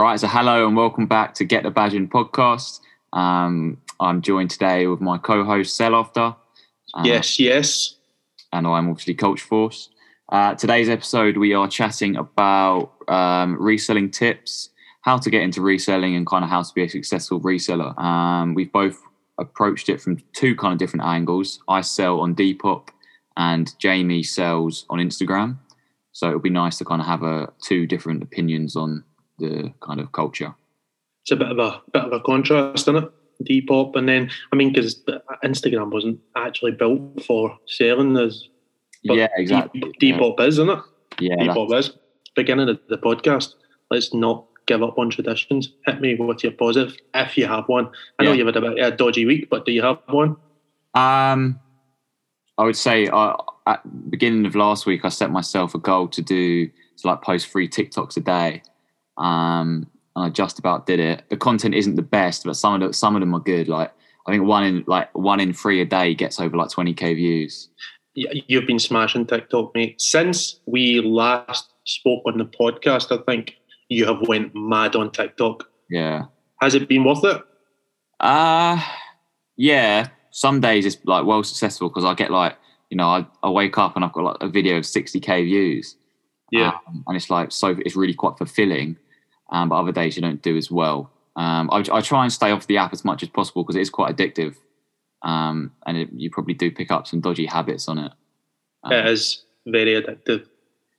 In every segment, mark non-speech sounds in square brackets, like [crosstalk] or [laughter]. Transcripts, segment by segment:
Right, so hello and welcome back to Get the Badging podcast. Um, I'm joined today with my co-host Sell After. Uh, yes, yes. And I'm obviously Coach Force. Uh, today's episode, we are chatting about um, reselling tips, how to get into reselling, and kind of how to be a successful reseller. Um, we've both approached it from two kind of different angles. I sell on Depop, and Jamie sells on Instagram. So it'll be nice to kind of have a two different opinions on the kind of culture. It's a bit of a bit of a contrast, isn't it? Depop, and then I mean, because Instagram wasn't actually built for selling, as yeah, exactly. Depop yeah. is, isn't it? Yeah, Depop is. Beginning of the podcast. Let's not give up on traditions. Hit me with your positive if you have one. I know you've had a bit a dodgy week, but do you have one? Um, I would say uh, at the beginning of last week, I set myself a goal to do to like post three TikToks a day. Um, and I just about did it. The content isn't the best, but some of the, some of them are good. Like I think one in like one in three a day gets over like twenty k views. You've been smashing TikTok, mate. Since we last spoke on the podcast, I think you have went mad on TikTok. Yeah. Has it been worth it? Uh yeah. Some days it's like well successful because I get like you know I, I wake up and I've got like a video of sixty k views. Yeah. Um, and it's like so it's really quite fulfilling. Um, but other days you don't do as well. Um, I, I, try and stay off the app as much as possible because it is quite addictive, um, and it, you probably do pick up some dodgy habits on it. it is very addictive.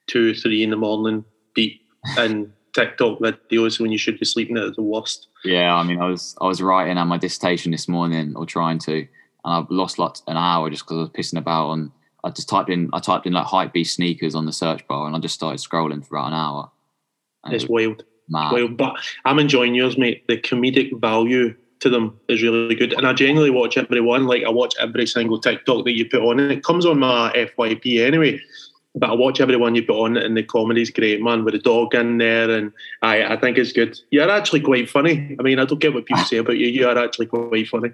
Two, three in the morning, deep and [laughs] TikTok videos when you should be sleeping at the worst. Yeah, I mean, I was I was writing on my dissertation this morning or trying to, and I've lost like an hour just because I was pissing about on. I just typed in I typed in like hype sneakers on the search bar, and I just started scrolling for about an hour. It's it was, wild. Well, but I'm enjoying yours, mate. The comedic value to them is really good, and I generally watch every one. Like I watch every single TikTok that you put on, and it comes on my FYP anyway. But I watch every one you put on, and the comedy's great, man. With the dog in there, and I, I think it's good. You're actually quite funny. I mean, I don't get what people say about you. You are actually quite funny.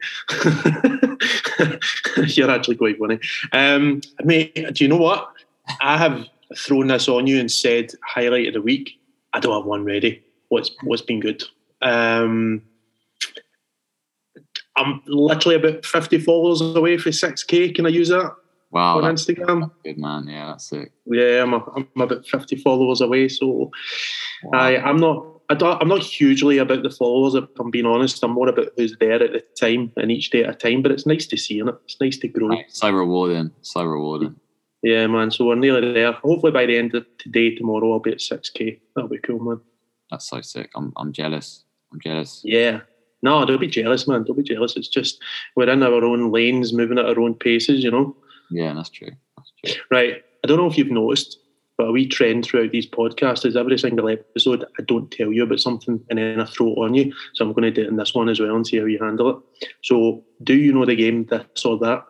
[laughs] You're actually quite funny. Um, mate, do you know what? I have thrown this on you and said highlight of the week. I don't have one ready what's what's been good. Um, I'm literally about 50 followers away for 6k. Can I use that? Wow. On Instagram. Good man. Yeah, that's it. Yeah, I'm, a, I'm about 50 followers away. So wow. I, I'm not. I don't, I'm not hugely about the followers, if I'm being honest. I'm more about who's there at the time and each day at a time. But it's nice to see, it? It's nice to grow. So rewarding. So rewarding. Yeah, man. So we're nearly there. Hopefully by the end of today, tomorrow, I'll be at 6k. That'll be cool, man. That's so sick. I'm I'm jealous. I'm jealous. Yeah. No, don't be jealous, man. Don't be jealous. It's just we're in our own lanes, moving at our own paces, you know. Yeah, that's true. That's true. Right. I don't know if you've noticed, but a wee trend throughout these podcasts is every single episode I don't tell you about something and then I throw it on you. So I'm going to do it in this one as well and see how you handle it. So, do you know the game this or that?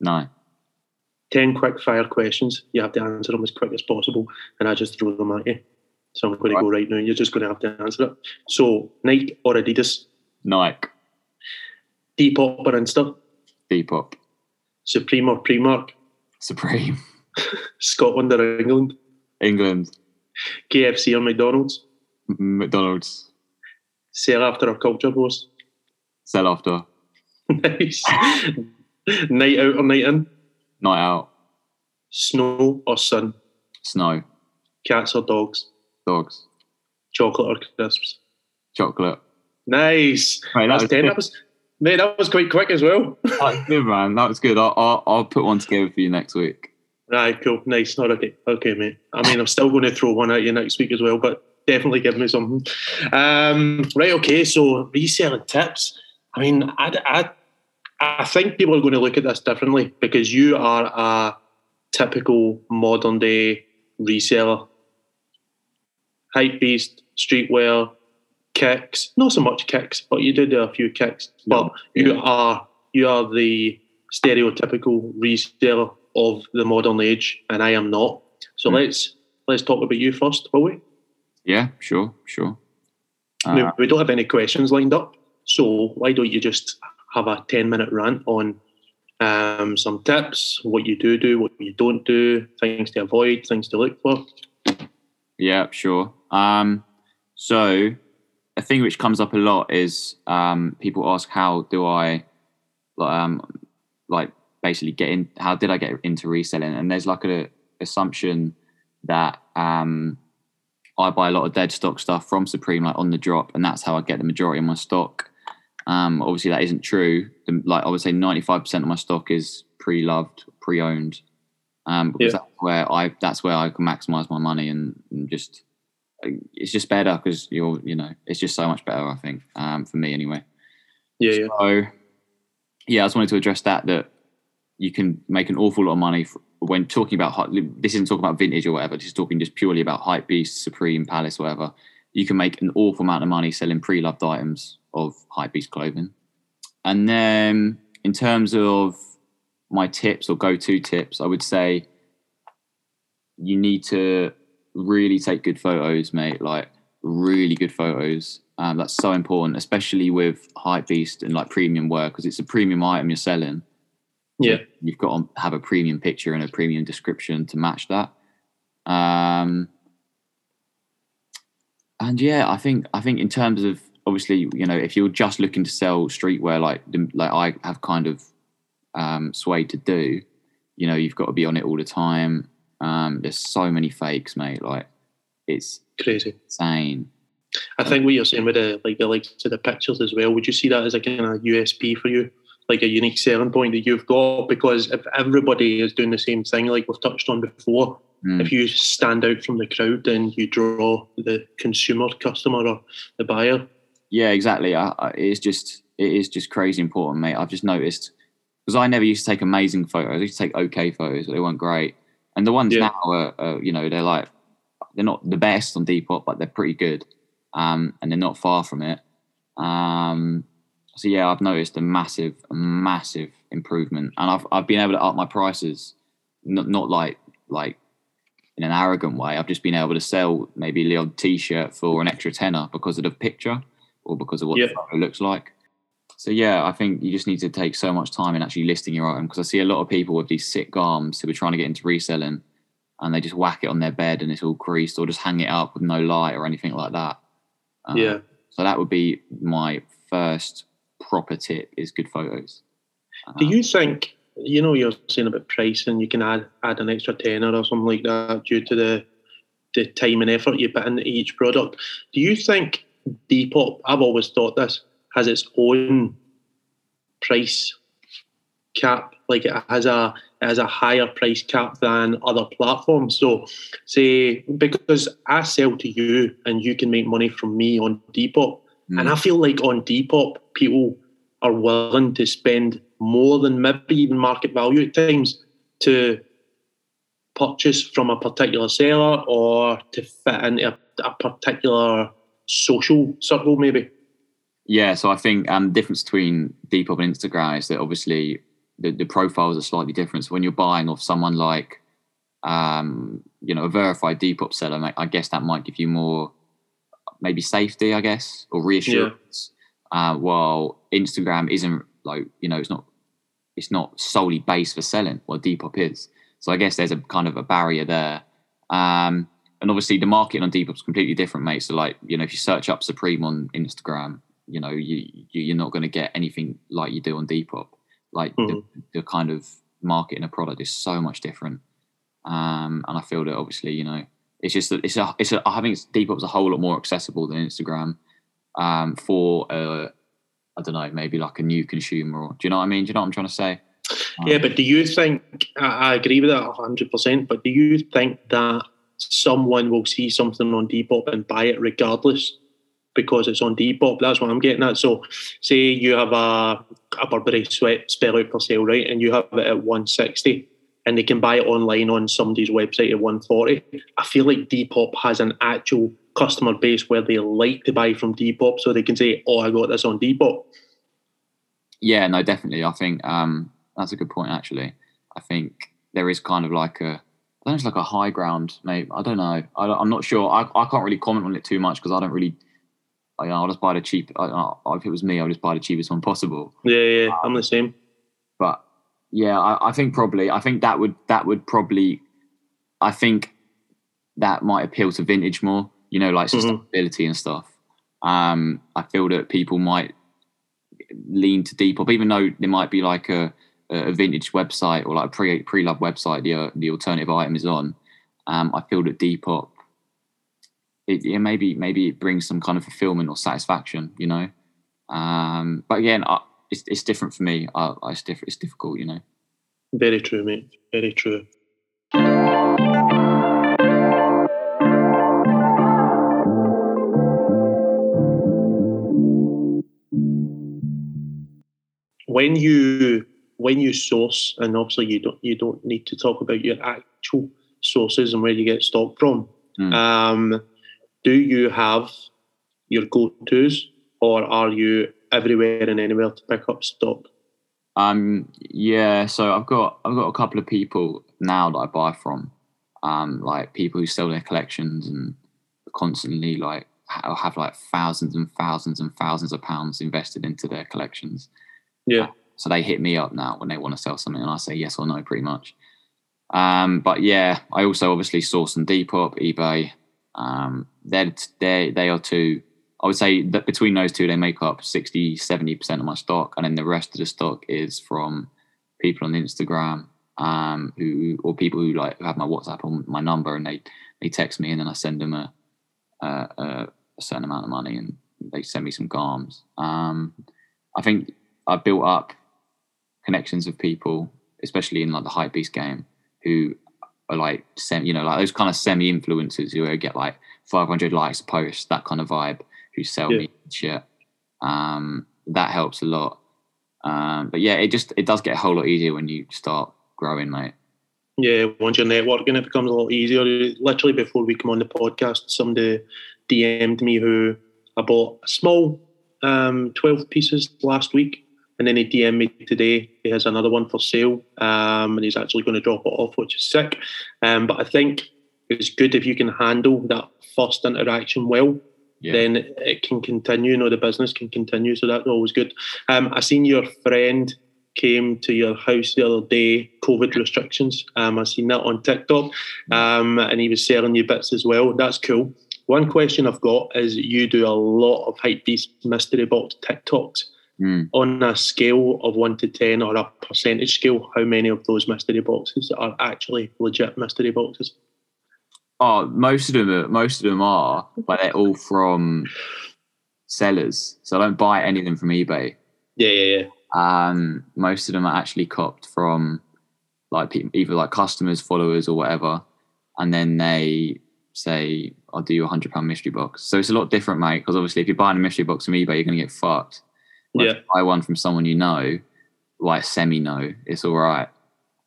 No. 10 quick fire questions. You have to answer them as quick as possible, and I just throw them at you. So I'm going to go right now. You're just going to have to answer it. So Nike or Adidas? Nike. Depop or Insta? Depop. Supreme or Primark? Supreme. [laughs] Scotland or England? England. KFC or McDonald's? McDonald's. Sell after or culture post? Sell after. [laughs] nice. night out or night in? Night out. Snow or sun? Snow. Cats or dogs? Dogs. Chocolate or crisps? Chocolate. Nice. Right, that, was, ten. That was, mate, that was quite quick as well. [laughs] That's good, man. That was good. I'll, I'll, I'll put one together for you next week. Right, cool. Nice. Not okay. Okay, mate. I mean, I'm still going to throw one at you next week as well, but definitely give me something. Um, right, okay. So reselling tips. I mean, I, I, I think people are going to look at this differently because you are a typical modern day reseller hype beast, streetwear, kicks. Not so much kicks, but you do do a few kicks. But yeah. you are you are the stereotypical reseller of the modern age, and I am not. So mm. let's let's talk about you first, will we? Yeah, sure, sure. Uh, now, we don't have any questions lined up, so why don't you just have a ten minute rant on um, some tips, what you do do, what you don't do, things to avoid, things to look for. Yeah, sure. Um, So, a thing which comes up a lot is um, people ask, "How do I, um, like, basically get in? How did I get into reselling?" And there's like an assumption that um, I buy a lot of dead stock stuff from Supreme, like on the drop, and that's how I get the majority of my stock. Um, obviously, that isn't true. The, like I would say, ninety five percent of my stock is pre-loved, pre-owned, um, because yeah. that's where I that's where I can maximize my money and, and just it's just better because you're you know it's just so much better. I think um, for me anyway. Yeah. So yeah. yeah, I just wanted to address that that you can make an awful lot of money when talking about hot this isn't talking about vintage or whatever. Just talking just purely about hype beast, Supreme, Palace, whatever. You can make an awful amount of money selling pre-loved items of hype beast clothing. And then in terms of my tips or go-to tips, I would say you need to really take good photos, mate. Like really good photos. Um, that's so important, especially with hype beast and like premium wear because it's a premium item you're selling. Yeah, you've got to have a premium picture and a premium description to match that. Um, and yeah, I think I think in terms of obviously, you know, if you're just looking to sell streetwear like like I have kind of um, swayed to do, you know, you've got to be on it all the time. Um, there's so many fakes, mate. Like it's crazy, insane. I think what you're saying with the like the likes to the pictures as well. Would you see that as a kind of USP for you? like a unique selling point that you've got because if everybody is doing the same thing like we've touched on before mm. if you stand out from the crowd then you draw the consumer customer or the buyer yeah exactly I, I, it's just it is just crazy important mate i've just noticed because i never used to take amazing photos i used to take okay photos but they weren't great and the ones yeah. now are, are, you know they're like they're not the best on depop but they're pretty good um, and they're not far from it um, so yeah, I've noticed a massive, massive improvement, and I've I've been able to up my prices, not not like like in an arrogant way. I've just been able to sell maybe odd T-shirt for an extra tenner because of the picture or because of what yeah. the photo looks like. So yeah, I think you just need to take so much time in actually listing your item because I see a lot of people with these sick garms who are trying to get into reselling, and they just whack it on their bed and it's all creased, or just hang it up with no light or anything like that. Um, yeah. So that would be my first proper tip is good photos. Do you think you know you're saying about pricing? You can add add an extra tenner or something like that due to the the time and effort you put into each product. Do you think Depop? I've always thought this has its own price cap. Like it has a it has a higher price cap than other platforms. So, say because I sell to you and you can make money from me on Depop, Mm. And I feel like on Depop, people are willing to spend more than maybe even market value at times to purchase from a particular seller or to fit into a, a particular social circle, maybe. Yeah, so I think um, the difference between Depop and Instagram is that obviously the, the profiles are slightly different. So when you're buying off someone like, um, you know, a verified Depop seller, I guess that might give you more maybe safety, I guess, or reassurance. Yeah. Uh, while Instagram isn't like you know, it's not it's not solely based for selling. What Depop is, so I guess there's a kind of a barrier there. Um, and obviously, the market on Depop is completely different, mate. So, like you know, if you search up Supreme on Instagram, you know, you, you are not going to get anything like you do on Depop. Like mm-hmm. the, the kind of marketing a product is so much different. Um, and I feel that obviously, you know, it's just that it's a, it's a, I think Depop's a whole lot more accessible than Instagram um, for uh, I don't know maybe like a new consumer. Or, do you know what I mean? Do you know what I'm trying to say? Yeah, but do you think I agree with that hundred percent? But do you think that someone will see something on Depop and buy it regardless because it's on Depop? That's what I'm getting at. So, say you have a a Burberry sweat spell out for sale, right, and you have it at 160 and they can buy it online on somebody's website at 140. I feel like Depop has an actual customer base where they like to buy from Depop so they can say, Oh, I got this on Depop. Yeah, no, definitely. I think um, that's a good point actually. I think there is kind of like a I know, it's like a high ground, maybe. I don't know. I, am not sure. I, I can't really comment on it too much because I don't really. I, I'll just buy the cheap. I, if it was me, I'll just buy the cheapest one possible. Yeah, yeah, um, I'm the same. But yeah, I, I, think probably. I think that would that would probably. I think that might appeal to vintage more you know, like Mhm. sustainability and stuff. Um, I feel that people might lean to Depop, even though there might be like a, a vintage website or like a pre pre love website. The uh, the alternative item is on. Um, I feel that Depop, it, yeah, maybe maybe it brings some kind of fulfillment or satisfaction, you know. Um, but again, I, it's it's different for me. I, I, it's different. It's difficult, you know. Very true, mate. Very true. When you when you source, and obviously you don't you don't need to talk about your actual sources and where you get stock from. Mm. Um, do you have your go tos, or are you everywhere and anywhere to pick up stock? Um, yeah, so I've got I've got a couple of people now that I buy from, um, like people who sell their collections and constantly like have like thousands and thousands and thousands of pounds invested into their collections. Yeah. So they hit me up now when they want to sell something, and I say yes or no, pretty much. Um, but yeah, I also obviously source on Depop, eBay. Um, they're they they are two. I would say that between those two, they make up 60, 70 percent of my stock, and then the rest of the stock is from people on Instagram, um, who or people who like have my WhatsApp on my number, and they they text me, and then I send them a a, a, a certain amount of money, and they send me some garms. Um, I think I built up connections with people, especially in like the hype beast game, who are like semi, you know, like those kind of semi influencers who get like 500 likes a post, that kind of vibe, who sell Yeah. me shit. Um, that helps a lot. Um, but yeah, it just it does get a whole lot easier when you start growing, mate. Yeah, once you're networking, it becomes a lot easier. Literally, before we come on the podcast, somebody DM'd me who I bought a small um, 12 pieces last week, and then he DM'd me today. He has another one for sale, um, and he's actually going to drop it off, which is sick. Um, but I think it's good if you can handle that first interaction well Yeah. then it can continue. You know, the business can continue. So that's always good. Um, I seen your friend came to your house the other day. COVID restrictions. Um, I seen that on TikTok, um, and he was selling you bits as well. That's cool. One question I've got is you do a lot of hype beast mystery box TikToks. Mm. On a scale of one to ten or a percentage scale, how many of those mystery boxes are actually legit mystery boxes? Oh, most of them are most of them are, but they're all from sellers. So I don't buy any of them from eBay. Yeah, yeah, yeah. Um, most of them are actually copped from like people, either like customers, followers, or whatever, and then they say, "I'll do you a hundred pound mystery box." So it's a lot different, mate. Because obviously, if you're buying a mystery box from eBay, you're going to get fucked. If Yeah. buy one from someone you know, like semi know, it's all right.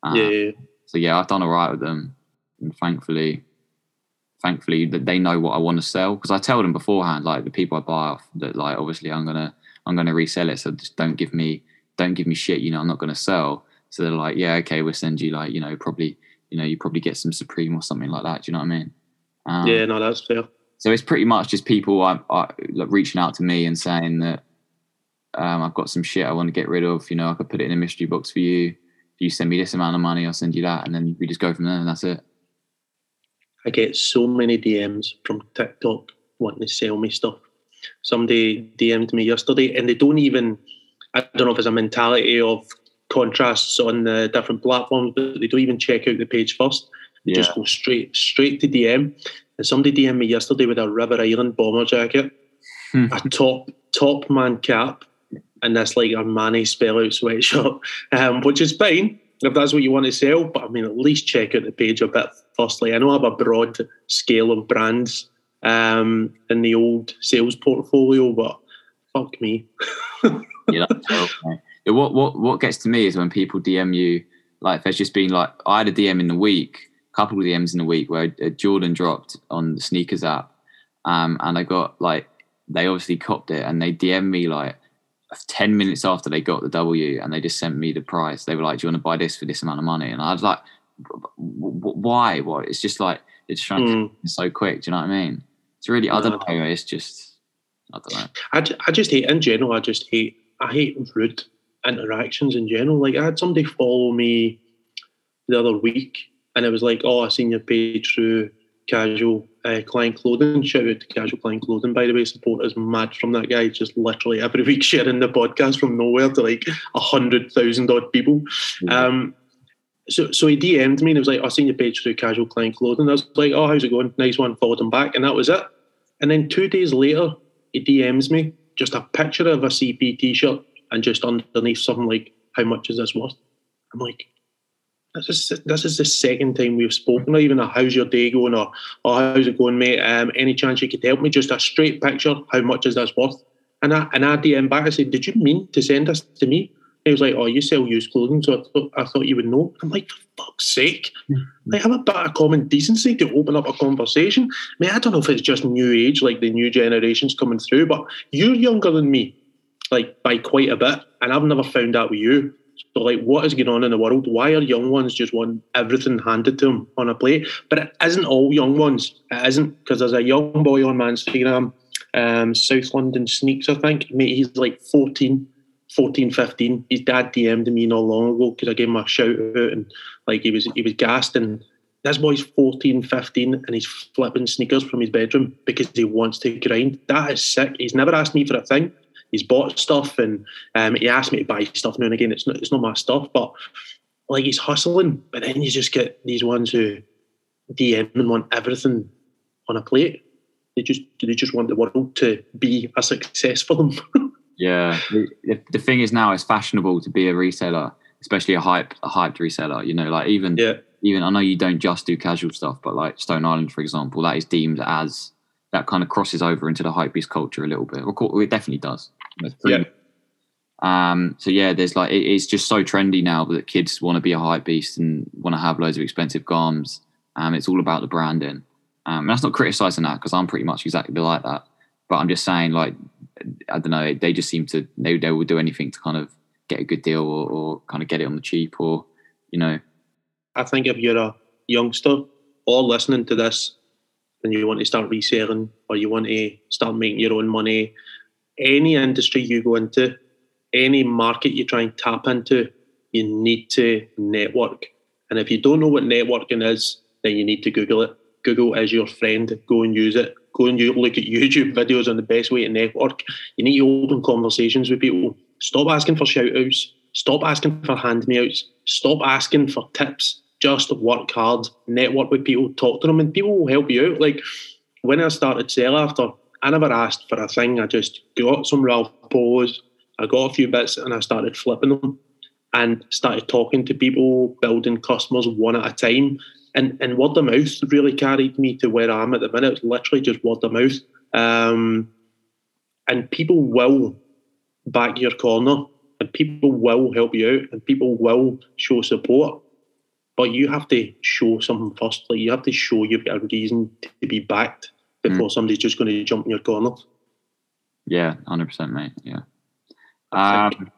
Um, Yeah, yeah, yeah. so yeah, I've done all right with them, and thankfully, thankfully that they know what I want to sell because I tell them beforehand, like the people I buy off, that like obviously I'm gonna I'm gonna resell it, so just don't give me don't give me shit, you know, I'm not gonna sell. So they're like, yeah, okay, we'll send you like you know probably you know you probably get some Supreme or something like that. Do you know what I mean? Um, yeah, no, that's fair. so it's pretty much just people I, I, like reaching out to me and saying that um, I've got some shit I want to get rid of. You know, I could put it in a mystery box for you. If you send me this amount of money, I'll send you that, and then we just go from there, and that's it. I get so many DMs from TikTok wanting to sell me stuff. Somebody DM'd me yesterday, and they don't even. I don't know if it's a mentality of contrasts on the different platforms, but they don't even check out the page first. They Yeah, just go straight straight to DM. And somebody DM'd me yesterday with a River Island bomber jacket, [laughs] a top top man cap, and this like Armani spell out sweatshop, um, which is fine if that's what you want to sell. But I mean, at least check out the page a bit firstly. I know I have a broad scale of brands um, in the old sales portfolio, but fuck me. [laughs] yeah, What what what gets to me is when people DM you like there's just been like I had a DM in the week, a couple of DMs in the week where uh, Jordan dropped on the sneakers app, um, and I got like they obviously copped it and they DM me like 10 minutes after they got the W and they just sent me the price. They were like, Do you want to buy this for this amount of money? And I was like, "W- w- Why? What? It's just like, it's trying to Mm. so quick. Do you know what I mean? It's really, I don't know. It's just, I don't know. I, I just hate in general. I just hate I hate rude interactions in general. Like I had somebody follow me the other week, and it was like, "Oh, I seen your page through casual uh, Klein Clothing. Shout out to Casual Client Clothing, by the way. Support is mad from that guy. Just literally every [laughs] week sharing the podcast from nowhere to like a hundred thousand odd people. Mm-hmm. Um, so, so he DM'd me and he was like, "I seen your page through Casual Client Clothing." I was like, "Oh, how's it going? Nice one." Followed him back, and that was it. And then two days later, he DMs me just a picture of a CP T-shirt and just underneath something like, "How much is this worth?" I'm like, this is this is the second time we've spoken. Not even a how's your day going or oh how's it going, mate? Um, any chance you could help me? Just a straight picture. How much is this worth? And I and I DM back. I said, did you mean to send this to me? He was like, oh, you sell used clothing, so I thought, I thought you would know. I'm like, for fuck's sake. Mm-hmm. Like, have a bit of common decency to open up a conversation. I mean, I don't know if it's just new age, like the new generations coming through, but you're younger than me, like by quite a bit, and I've never found out with you. So, like, what is going on in the world? Why are young ones just want everything handed to them on a plate? But it isn't all young ones. It isn't because there's a young boy on my Instagram, um, South London Sneaks, I think. Mate, he's like 14, 14, 15. His dad DM'd me not long ago because I gave him a shout out and like he was he was gassed and this boy's 14, 15 and he's flipping sneakers from his bedroom because he wants to grind. That is sick. He's never asked me for a thing he's bought stuff and um, he asked me to buy stuff now and again. It's not it's not my stuff, but like he's hustling. But then you just get these ones who DM and want everything on a plate. They just they just want the world to be a success for them. [laughs] yeah, the, the thing is now it's fashionable to be a reseller, especially a hype a hyped reseller. You know, like even yeah. even I know you don't just do casual stuff, but like Stone Island, for example, that is deemed as that kind of crosses over into the hype beast culture a little bit. It definitely does. Yeah. Um, so yeah, there's like it, it's just so trendy now that kids want to be a hype beast and want to have loads of expensive garms. Um, it's all about the branding. Um, that's not criticizing that because I'm pretty much exactly like that. But I'm just saying, like, I don't know, they just seem to they they will do anything to kind of get a good deal or, or kind of get it on the cheap or you know. I think if you're a youngster or listening to this and you want to start reselling or you want to start making your own money any industry you go into, any market you try and tap into, you need to network. And if you don't know what networking is, then you need to Google it. Google is your friend. Go and use it. Go and look at YouTube videos on the best way to network. You need to open conversations with people. Stop asking for shout outs. Stop asking for hand me outs. Stop asking for tips. Just work hard, network with people, talk to them, and people will help you out. Like when I started Sell After, I never asked for a thing. I just got some Ralph Polos. I got a few bits and I started flipping them and started talking to people, building customers one at a time. And, and word of mouth really carried me to where I am at the minute. It's literally just word of mouth. Um, and people will back your corner and people will help you out and people will show support. But you have to show something first. Like you have to show you've got a reason to be backed before mm. somebody's just going to jump in your corner. Yeah, hundred percent, mate. Yeah. Um,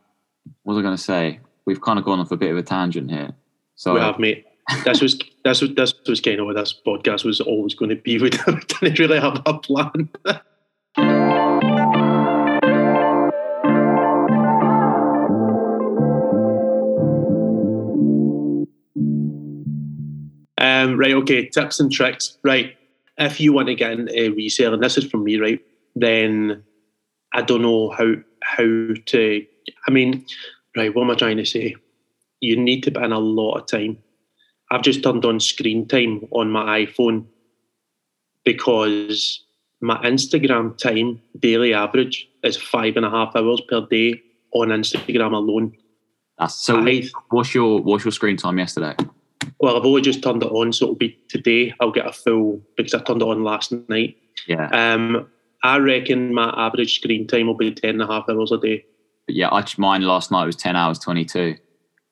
what was I going to say? We've kind of gone off a bit of a tangent here. So we have, mate. This was [laughs] this was this was kind of what this podcast was always going to be. We [laughs] didn't really have a plan. [laughs] um, right. Okay. Tips and tricks. Right if you want to get into a resale, and this is from me, right, then I don't know how how to. I mean, right, what am I trying to say? You need to put in a lot of time. I've just turned on screen time on my iPhone because my Instagram time daily average is five and a half hours per day on Instagram alone. That's so. I, what's your what's your screen time yesterday? Well, I've only just turned it on, so it'll be today. I'll get a full because I turned it on last night. Yeah. Um, I reckon my average screen time will be 10 and a half hours a day. But yeah, I mine last night was 10 hours 22.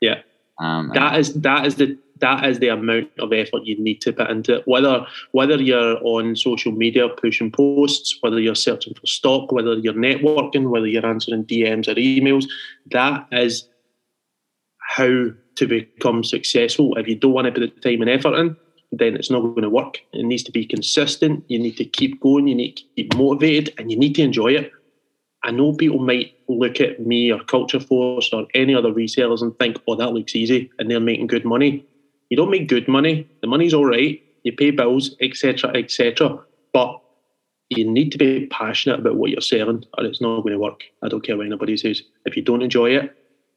Yeah. Um, that is that is the that is the amount of effort you need to put into it. Whether whether you're on social media pushing posts, whether you're searching for stock, whether you're networking, whether you're answering DMs or emails, that is how to become successful. If you don't want to put the time and effort in, then it's not going to work. It needs to be consistent. You need to keep going. You need to keep motivated, and you need to enjoy it. I know people might look at me or Culture Force or any other resellers and think, "Oh, that looks easy," and they're making good money. You don't make good money. The money's all right. You pay bills, etc., etc. But you need to be passionate about what you're selling, or it's not going to work. I don't care what anybody says. If you don't enjoy it,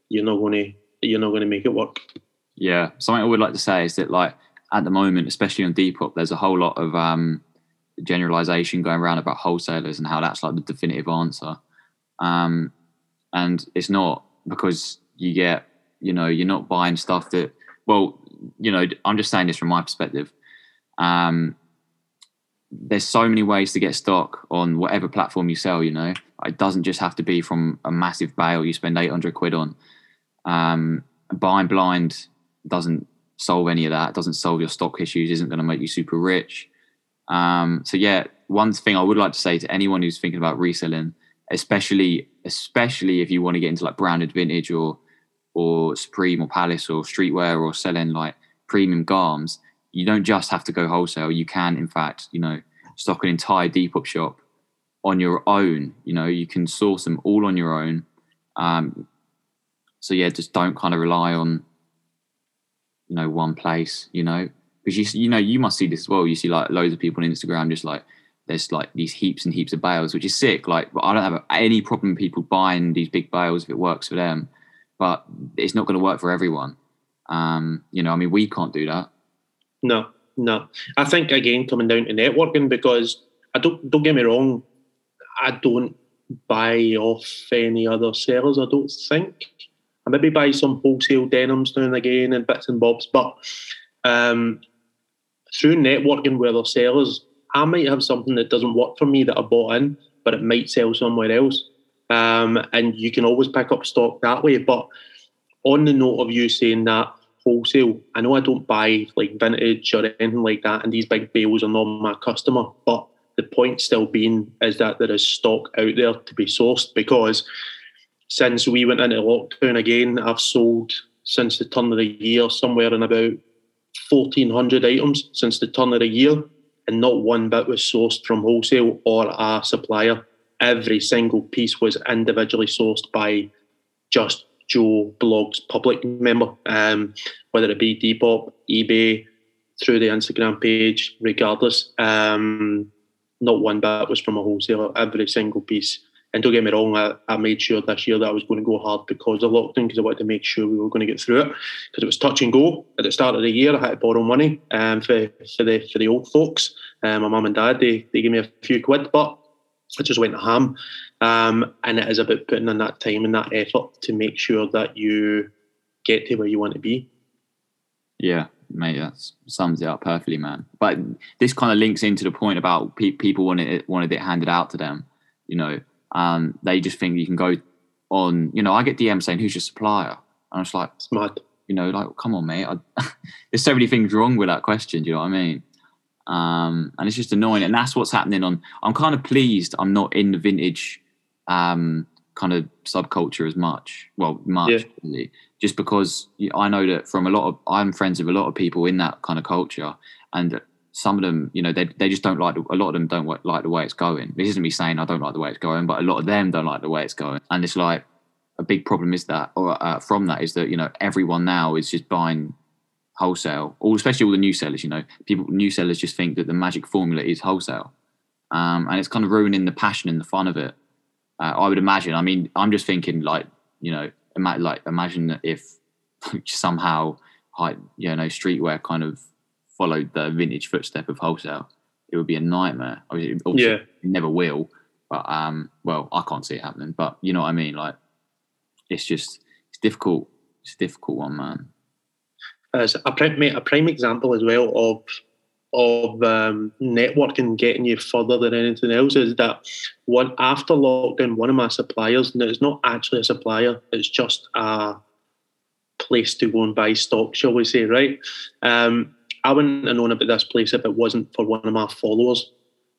you're not going to you're not going to make it work. Yeah, something I would like to say is that like at the moment, especially on Depop, there's a whole lot of um, generalization going around about wholesalers and how that's like the definitive answer. Um, and it's not because you get, you know, you're not buying stuff that, well, you know, I'm just saying this from my perspective. Um, there's so many ways to get stock on whatever platform you sell. You know, it doesn't just have to be from a massive bale you spend 800 quid on. Um, buying blind doesn't solve any of that. It doesn't solve your stock issues. Isn't going to make you super rich. Um, so yeah, one thing I would like to say to anyone who's thinking about reselling, especially especially if you want to get into like branded vintage or or Supreme or Palace or streetwear or selling like premium garms, you don't just have to go wholesale. You can, in fact, you know, stock an entire Depop shop on your own. You know, you can source them all on your own. Um, so yeah, just don't kind of rely on you know one place. You know, because you you know you must see this as well. You see like loads of people on Instagram just like there's like these heaps and heaps of bales, which is sick. Like I don't have any problem people buying these big bales if it works for them, but it's not going to work for everyone. Um, you know, I mean, we can't do that. No, no. I think again coming down to networking because I don't don't get me wrong, I don't buy off any other sellers. I don't think. I maybe buy some wholesale denims now and again and bits and bobs, but um, through networking with other sellers, I might have something that doesn't work for me that I bought in, but it might sell somewhere else. Um, and you can always pick up stock that way. But on the note of you saying that wholesale, I know I don't buy like vintage or anything like that, and these big bales are not my customer. But the point still being is that there is stock out there to be sourced because since we went into lockdown again, I've sold since the turn of the year somewhere in about 1,400 items since the turn of the year, and not one bit was sourced from wholesale or a supplier. Every single piece was individually sourced by just Joe Bloggs public member, um, whether it be Depop, eBay, through the Instagram page, regardless. Um, not one bit was from a wholesaler. Every single piece and don't get me wrong, I, I, made sure this year that I was going to go hard because of lockdown because I wanted to make sure we were going to get through it because it was touch and go at the start of the year. I had to borrow money um, for for the for the old folks. Um, my mum and dad they they gave me a few quid, but I just went ham. Um, and it is about putting in that time and that effort to make sure that you get to where you want to be. Yeah, mate, that sums it up perfectly, man. But this kind of links into the point about pe- people wanted it, wanted it handed out to them. You know, um, they just think you can go on. You know, I get DMs saying, "Who's your supplier?" And I'm just like, "Smart." You know, like, come on, mate. I, [laughs] there's so many things wrong with that question. Do you know what I mean? Um, and it's just annoying, and that's what's happening. On, I'm kind of pleased I'm not in the vintage um, kind of subculture as much. Well, much yeah. really, just because I know that from a lot of I'm friends with a lot of people in that kind of culture, and some of them, you know, they they just don't like a lot of them don't like the way it's going. This isn't me saying I don't like the way it's going, but a lot of them don't like the way it's going, and it's like a big problem is that, or uh, from that is that you know everyone now is just buying wholesale, or especially all the new sellers. You know, people new sellers just think that the magic formula is wholesale, um, and it's kind of ruining the passion and the fun of it. Uh, I would imagine. I mean, I'm just thinking like you know, ima- like imagine that if [laughs] somehow, you know, streetwear kind of followed the vintage footstep of wholesale, it would be a nightmare. Obviously, yeah. it never will. But um, well, I can't see it happening. But you know what I mean? Like, it's just it's difficult. It's a difficult one, man. As a prime, a prime example as well of of um, networking getting you further than anything else is that one after lockdown, one of my suppliers, and it's not actually a supplier, it's just a place to go and buy stock, shall we say, right? Um, I wouldn't have known about this place if it wasn't for one of my followers.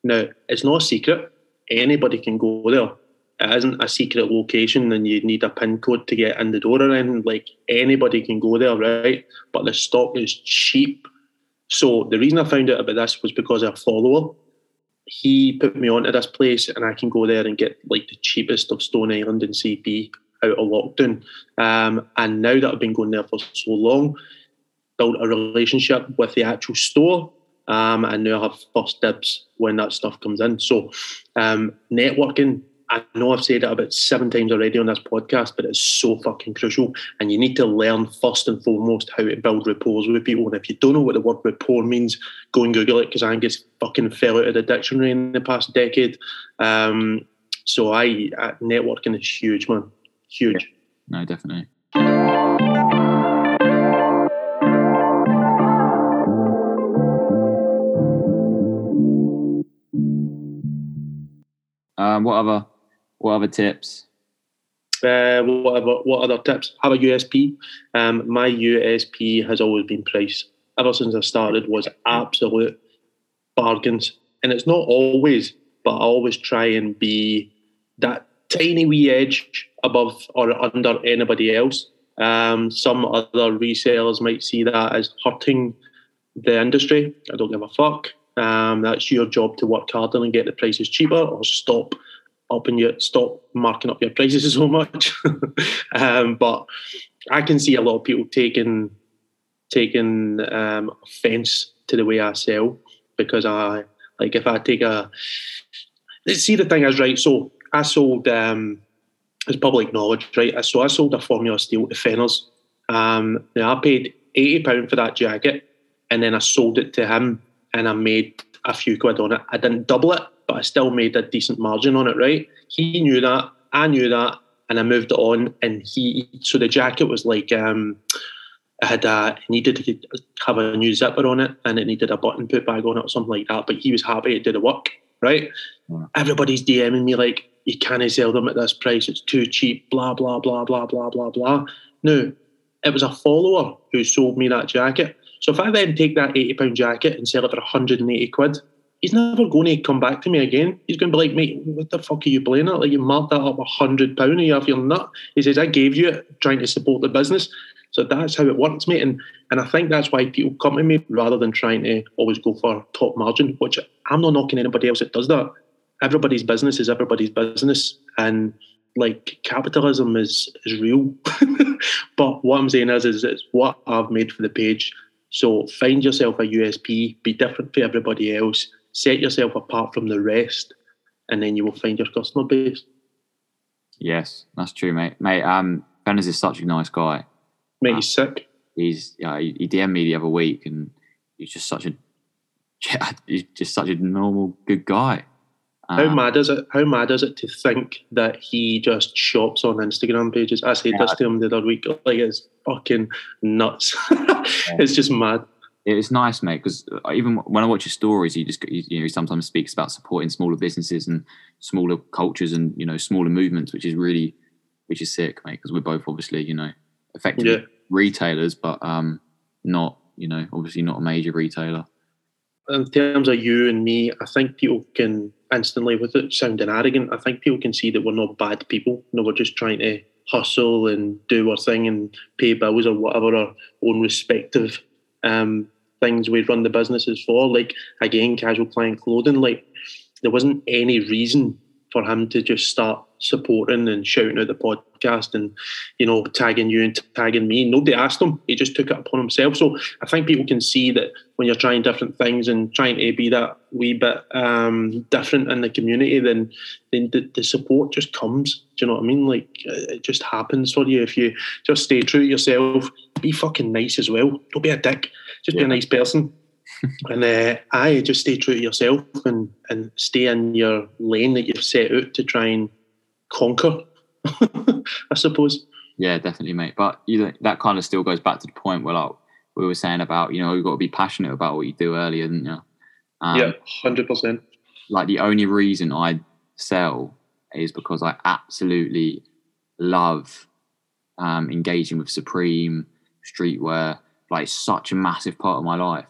Now, it's not a secret. Anybody can go there. It isn't a secret location and you need a PIN code to get in the door or anything. Like anybody can go there, right? But the stock is cheap. So the reason I found out about this was because of a follower. He put me onto this place and I can go there and get like the cheapest of Stone Island and CP out of lockdown. Um, and now that I've been going there for so long, built a relationship with the actual store. um, and now have first dibs when that stuff comes in. So um, networking I know I've said it about seven times already on this podcast, but it's so fucking crucial. And you need to learn first and foremost how to build rapport with people. And if you don't know what the word rapport means, go and Google it because I think it's fucking fell out of the dictionary in the past decade. Um, so I, networking is huge, man. Huge. Yeah. No, definitely. Um, what other what other tips? Uh, what, other, what other tips? Have a USP. Um, my USP has always been price. Ever since I started, was absolute bargains, and it's not always, but I always try and be that tiny wee edge above or under anybody else. Um, some other resellers might see that as hurting the industry. I don't give a fuck. Um, that's your job to work harder and get the prices cheaper or stop up and you stop marking up your prices [laughs] so much. [laughs] um, but I can see a lot of people taking taking um, offence to the way I sell because I like if I take a see the thing is right. So I sold um, it's public knowledge, right? So I sold a Formula Steel to Fenners. Um, now I paid eighty pound for that jacket, and then I sold it to him, and I made a few quid on it. I didn't double it, but I still made a decent margin on it, right? He knew that, I knew that, and I moved it on. And he, so the jacket was like, um, it had a, it needed to have a new zipper on it, and it needed a button put back on it or something like that. But he was happy to do the work, right? Yeah. Everybody's DMing me like, you can't sell them at this price, it's too cheap, blah, blah, blah, blah, blah, blah, blah. No, it was a follower who sold me that jacket. So if I then take that £80 jacket and sell it for 180 quid, he's never going to come back to me again. He's going to be like, mate, what the fuck are you playing at? Like, you marked that up a hundred pound year for your nut. He says, I gave you it trying to support the business. So that's how it works, mate. And and I think that's why people come to me rather than trying to always go for top margin, which I'm not knocking anybody else that does that. Everybody's business is everybody's business. And like capitalism is is real. [laughs] but what I'm saying is, is it's what I've made for the page. So find yourself a USP, be different to everybody else, set yourself apart from the rest, and then you will find your customer base. Yes, that's true, mate. Mate, um, Fenners is such a nice guy. Mate, he's sick. He's yeah. He, he DM'd me the other week, and he's just such a [laughs] he's just such a normal, good guy. How um, mad is it? How mad is it to think that he just shops on Instagram pages? I said yeah, this to him the other week. Like it's fucking nuts. [laughs] it's just mad it's nice, mate, because even when I watch his stories, he just you know he sometimes speaks about supporting smaller businesses and smaller cultures and you know smaller movements, which is really which is sick, mate. Because we're both obviously you know effectively yeah. retailers, but um not you know obviously not a major retailer. In terms of you and me, I think people can instantly, with it sounding arrogant, I think people can see that we're not bad people. No, we're just trying to hustle and do our thing and pay bills or whatever our own respective um, things we run the businesses for. Like again, casual client clothing. Like there wasn't any reason for him to just start supporting and shouting out the podcast and you know tagging you and tagging me. Nobody asked him; he just took it upon himself. So I think people can see that when you're trying different things and trying to be that wee bit um, different in the community, then then the, the, support just comes. Do you know what I mean? Like it just happens for you if you just stay true to yourself. Be fucking nice as well. Don't be a dick. Just yeah. be a nice person. [laughs] and uh, I just stay true to yourself and, and stay in your lane that you've set out to try and conquer, [laughs] I suppose. Yeah, definitely, mate. But you know, that kind of still goes back to the point where like we were saying about you know you've got to be passionate about what you do earlier, didn't you? Um, yeah, hundred percent. Like the only reason I sell is because I absolutely love um, engaging with Supreme streetwear. Like such a massive part of my life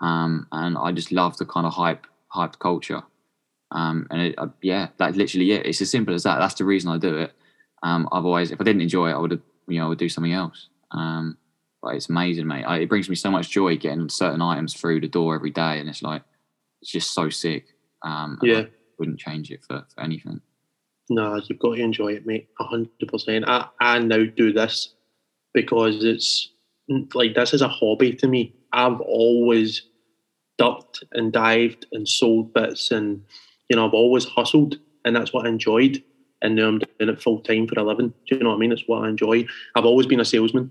um, and I just love the kind of hype hyped culture. Um, and it, uh, yeah, that's literally it. It's as simple as that. That's the reason I do it. Um, otherwise, if I didn't enjoy it, I would have, you know, I would do something else. Um, but it's amazing, mate. I, it brings me so much joy getting certain items through the door every day, and it's like it's just so sick. Um, yeah, I wouldn't change it for, for anything. No, you've got to enjoy it, mate. hundred percent. I I now do this because it's like this is a hobby to me. I've always ducked and dived and sold bits, and you know I've always hustled, and that's what I enjoyed. And now I'm doing it full time for a living. Do you know what I mean? It's what I enjoy. I've always been a salesman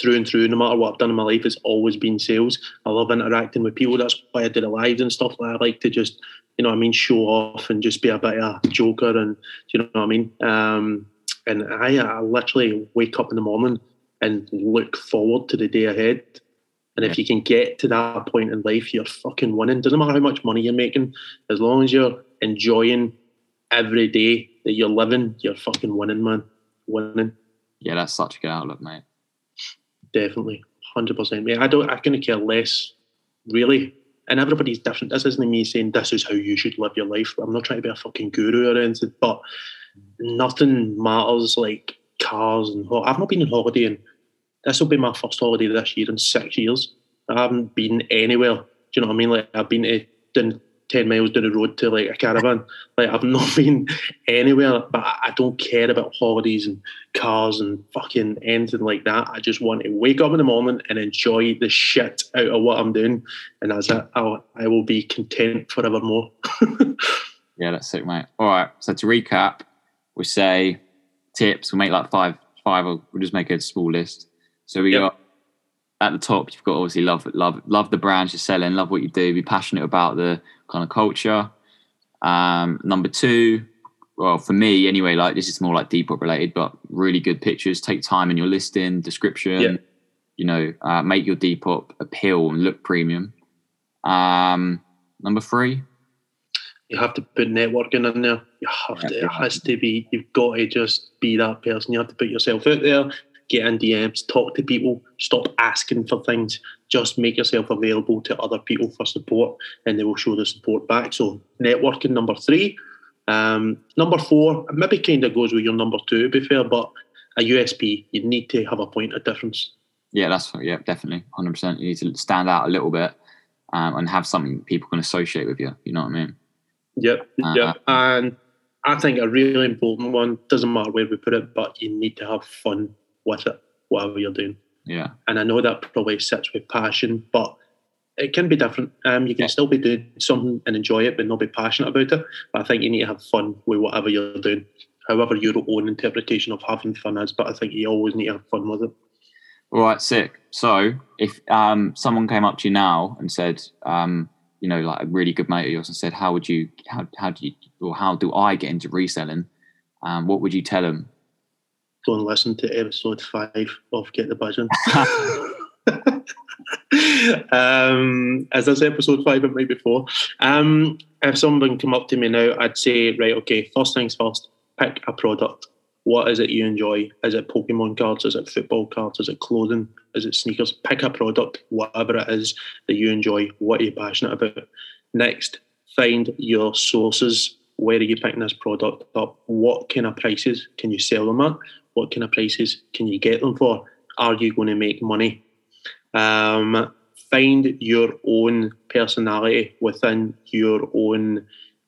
through and through. No matter what I've done in my life, it's always been sales. I love interacting with people. That's why I do the lives and stuff. I like to just, you know, I mean, show off and just be a bit of a joker, and do you know what I mean? Um, and I, I literally wake up in the morning and look forward to the day ahead. And if you can get to that point in life, you're fucking winning. Doesn't matter how much money you're making, as long as you're enjoying every day that you're living, you're fucking winning, man. Winning. Yeah, that's such a good outlook, mate. Definitely, hundred percent, mate. I don't. I couldn't care less, really. And everybody's different. This isn't me saying this is how you should live your life. I'm not trying to be a fucking guru or anything, but nothing matters like cars and ho- I've not been on holiday and this will be my first holiday this year in six years. I haven't been anywhere. Do you know what I mean? Like I've been to done ten miles down the road to like a caravan. [laughs] Like I've not been anywhere, but I don't care about holidays and cars and fucking anything like that. I just want to wake up in the morning and enjoy the shit out of what I'm doing, and as it. I'll, I will be content forevermore. [laughs] yeah, that's sick, mate. All right. So to recap, we say tips. We'll make like five, five. Or we'll just make a small list. So we yep. got at the top. You've got obviously love, love, love the brands you're selling. Love what you do. Be passionate about the kind of culture. Um, number two, well, for me anyway, like this is more like Depop related, but really good pictures. Take time in your listing, description. Yeah. You know, uh, make your Depop appeal and look premium. Um, number three, you have to put networking in there. You have to. It has to be. You've got to just be that person. You have to put yourself out there, get in DMs, talk to people, stop asking for things. Just make yourself available to other people for support, and they will show the support back. So networking number three. Um, number four, maybe kind of goes with your number two, to be fair, but a USP. You need to have a point of difference. Yeah, that's yeah, definitely, hundred percent. You need to stand out a little bit um, and have something people can associate with you. You know what I mean? Yep, uh, yep. And I think a really important one doesn't matter where we put it, but you need to have fun with it, whatever you're doing. Yeah. And I know that probably sits with passion, but it can be different. Um, you can yeah. still be doing something and enjoy it, but not be passionate about it. But I think you need to have fun with whatever you're doing, however your own interpretation of having fun is. But I think you always need to have fun with it. All right, sick. So if um, someone came up to you now and said, um, you know, like a really good mate of yours and said, "How would you? How how do you? Or how do I get into reselling?" Um, what would you tell them? Don't listen to episode five of Get the Buzzing. [laughs] um, as this episode five, it might be four. Um, if someone come up to me now, I'd say, right, okay, first things first, pick a product what is it you enjoy? Is it Pokemon cards? Is it football cards? Is it clothing? Is it sneakers? Pick a product, whatever it is that you enjoy. What are you passionate about? Next, find your sources. Where are you picking this product up? What kind of prices can you sell them at? What kind of prices can you get them for? Are you going to make money? Um, find your own personality within your own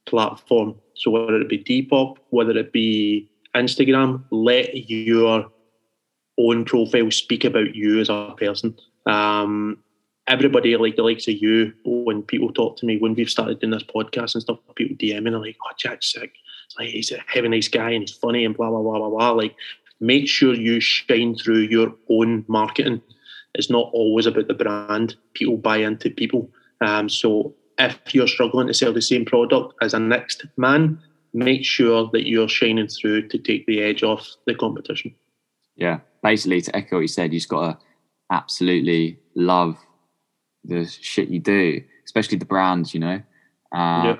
platform. So whether it be Depop, whether it be Instagram, let your own profile speak about you as a person. Um, everybody like the likes of you, when people talk to me, when we've started doing this podcast and stuff, people DM and they're like, oh, Jack's sick. It's like, he's a heavy nice guy and he's funny and blah, blah, blah, blah, blah. Like, make sure you shine through your own marketing. It's not always about the brand. People buy into people. Um, so if you're struggling to sell the same product as a next man, make sure that you're shining through to take the edge off the competition. Yeah, basically to echo what you said, you've got to absolutely love the shit you do, especially the brands. You know, uh, yeah,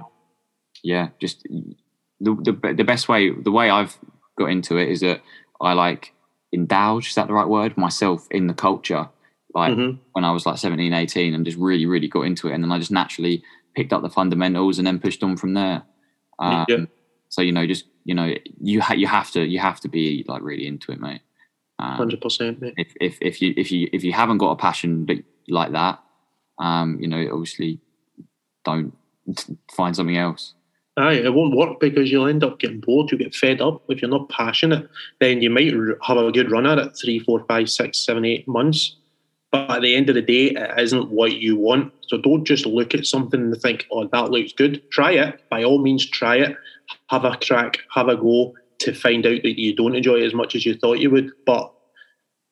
yeah. Just the, the the best way, the way I've got into it is that I like indulge. Is that the right word? Myself in the culture. Like mm-hmm. when I was like 17, 18 and just really, really got into it. And then I just naturally picked up the fundamentals and then pushed on from there. Um, yeah. So you know, just you know, you ha- you have to you have to be like really into it, mate. Um, Hundred um, percent. If if if you if you if you haven't got a passion like that, um, you know, obviously, don't find something else. Aye, it won't work because you'll end up getting bored. You get fed up. If you're not passionate, then you might have a good run at it three, four, five, six, seven, eight months. But at the end of the day, it isn't what you want. So don't just look at something and think, oh, that looks good. Try it. By all means, try it. Have a crack, have a go to find out that you don't enjoy it as much as you thought you would. But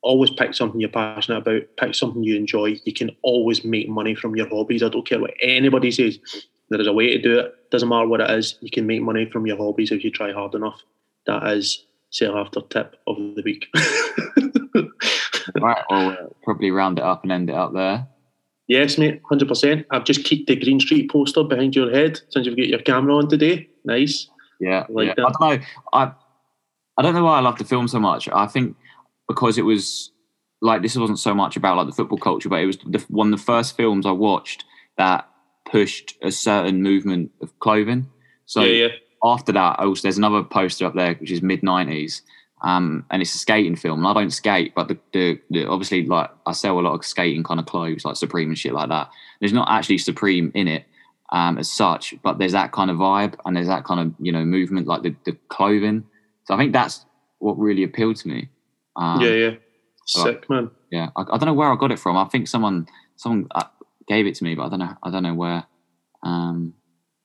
always pick something you're passionate about, pick something you enjoy. You can always make money from your hobbies. I don't care what anybody says. There is a way to do it. Doesn't matter what it is. You can make money from your hobbies if you try hard enough. That is sale after tip of the week. right, well, we'll probably round it up and end it up there. Yes, mate, hundred percent. I've just kept the Green Street poster behind your head since you've got your camera on today. Nice. Yeah, I like yeah. I don't know. I I don't know why I love the film so much. I think because it was like this wasn't so much about like the football culture, but it was the, one of the first films I watched that pushed a certain movement of clothing. So yeah, yeah. after that, also there's another poster up there which is mid '90s, um, and it's a skating film. And I don't skate, but the, the, the, obviously like I sell a lot of skating kind of clothes like Supreme and shit like that. There's not actually Supreme in it um, as such, but there's that kind of vibe and there's that kind of you know movement like the, the clothing. So I think that's what really appealed to me. Um, yeah, yeah, sick I, man. Yeah, I, I, don't know where I got it from. I think someone someone uh, gave it to me, but I don't know. I don't know where. Um,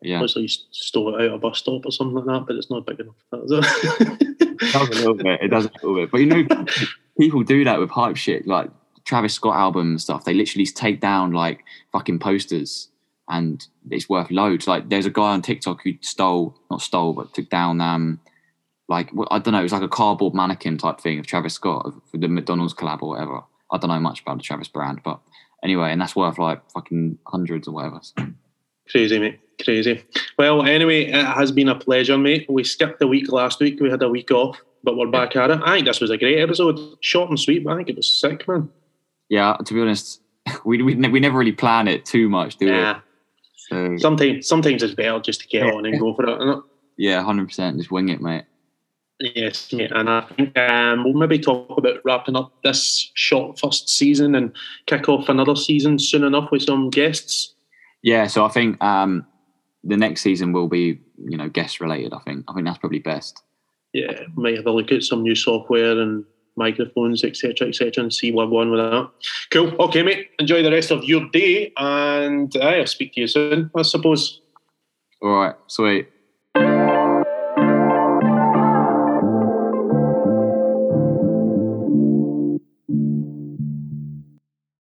yeah, looks like you stole it out of a bus stop or something like that, but it's not big enough. [laughs] it does a little bit. It does a little bit, but you know, [laughs] people do that with hype shit, like Travis Scott album and stuff. They literally take down like fucking posters, and it's worth loads. Like, there's a guy on TikTok who stole, not stole, but took down um like I don't know, it was like a cardboard mannequin type thing of Travis Scott for the McDonald's collab or whatever. I don't know much about the Travis brand, but anyway, and that's worth like fucking hundreds or whatever. So. Crazy, mate. Crazy. Well, anyway, it has been a pleasure, mate. We skipped a week last week. We had a week off, but we're back at it. I think this was a great episode. Short and sweet, but I think it was sick, man. Yeah, to be honest, [laughs] we we, we never really plan it too much, do we? So, sometimes sometimes it's better just to get on and go for it. Yeah, hundred percent. Just wing it, mate. Yes, mate. And I think um, we'll maybe talk about wrapping up this short first season and kick off another season soon enough with some guests. Yeah, so I think um, the next season will be, you know, guest related. I think. I think that's probably best. Yeah, might have a look at some new software and microphones, etc., etc., and see what we're going with that. Cool. Okay, mate. Enjoy the rest of your day, and I'll speak to you soon. I suppose. All right. Sweet.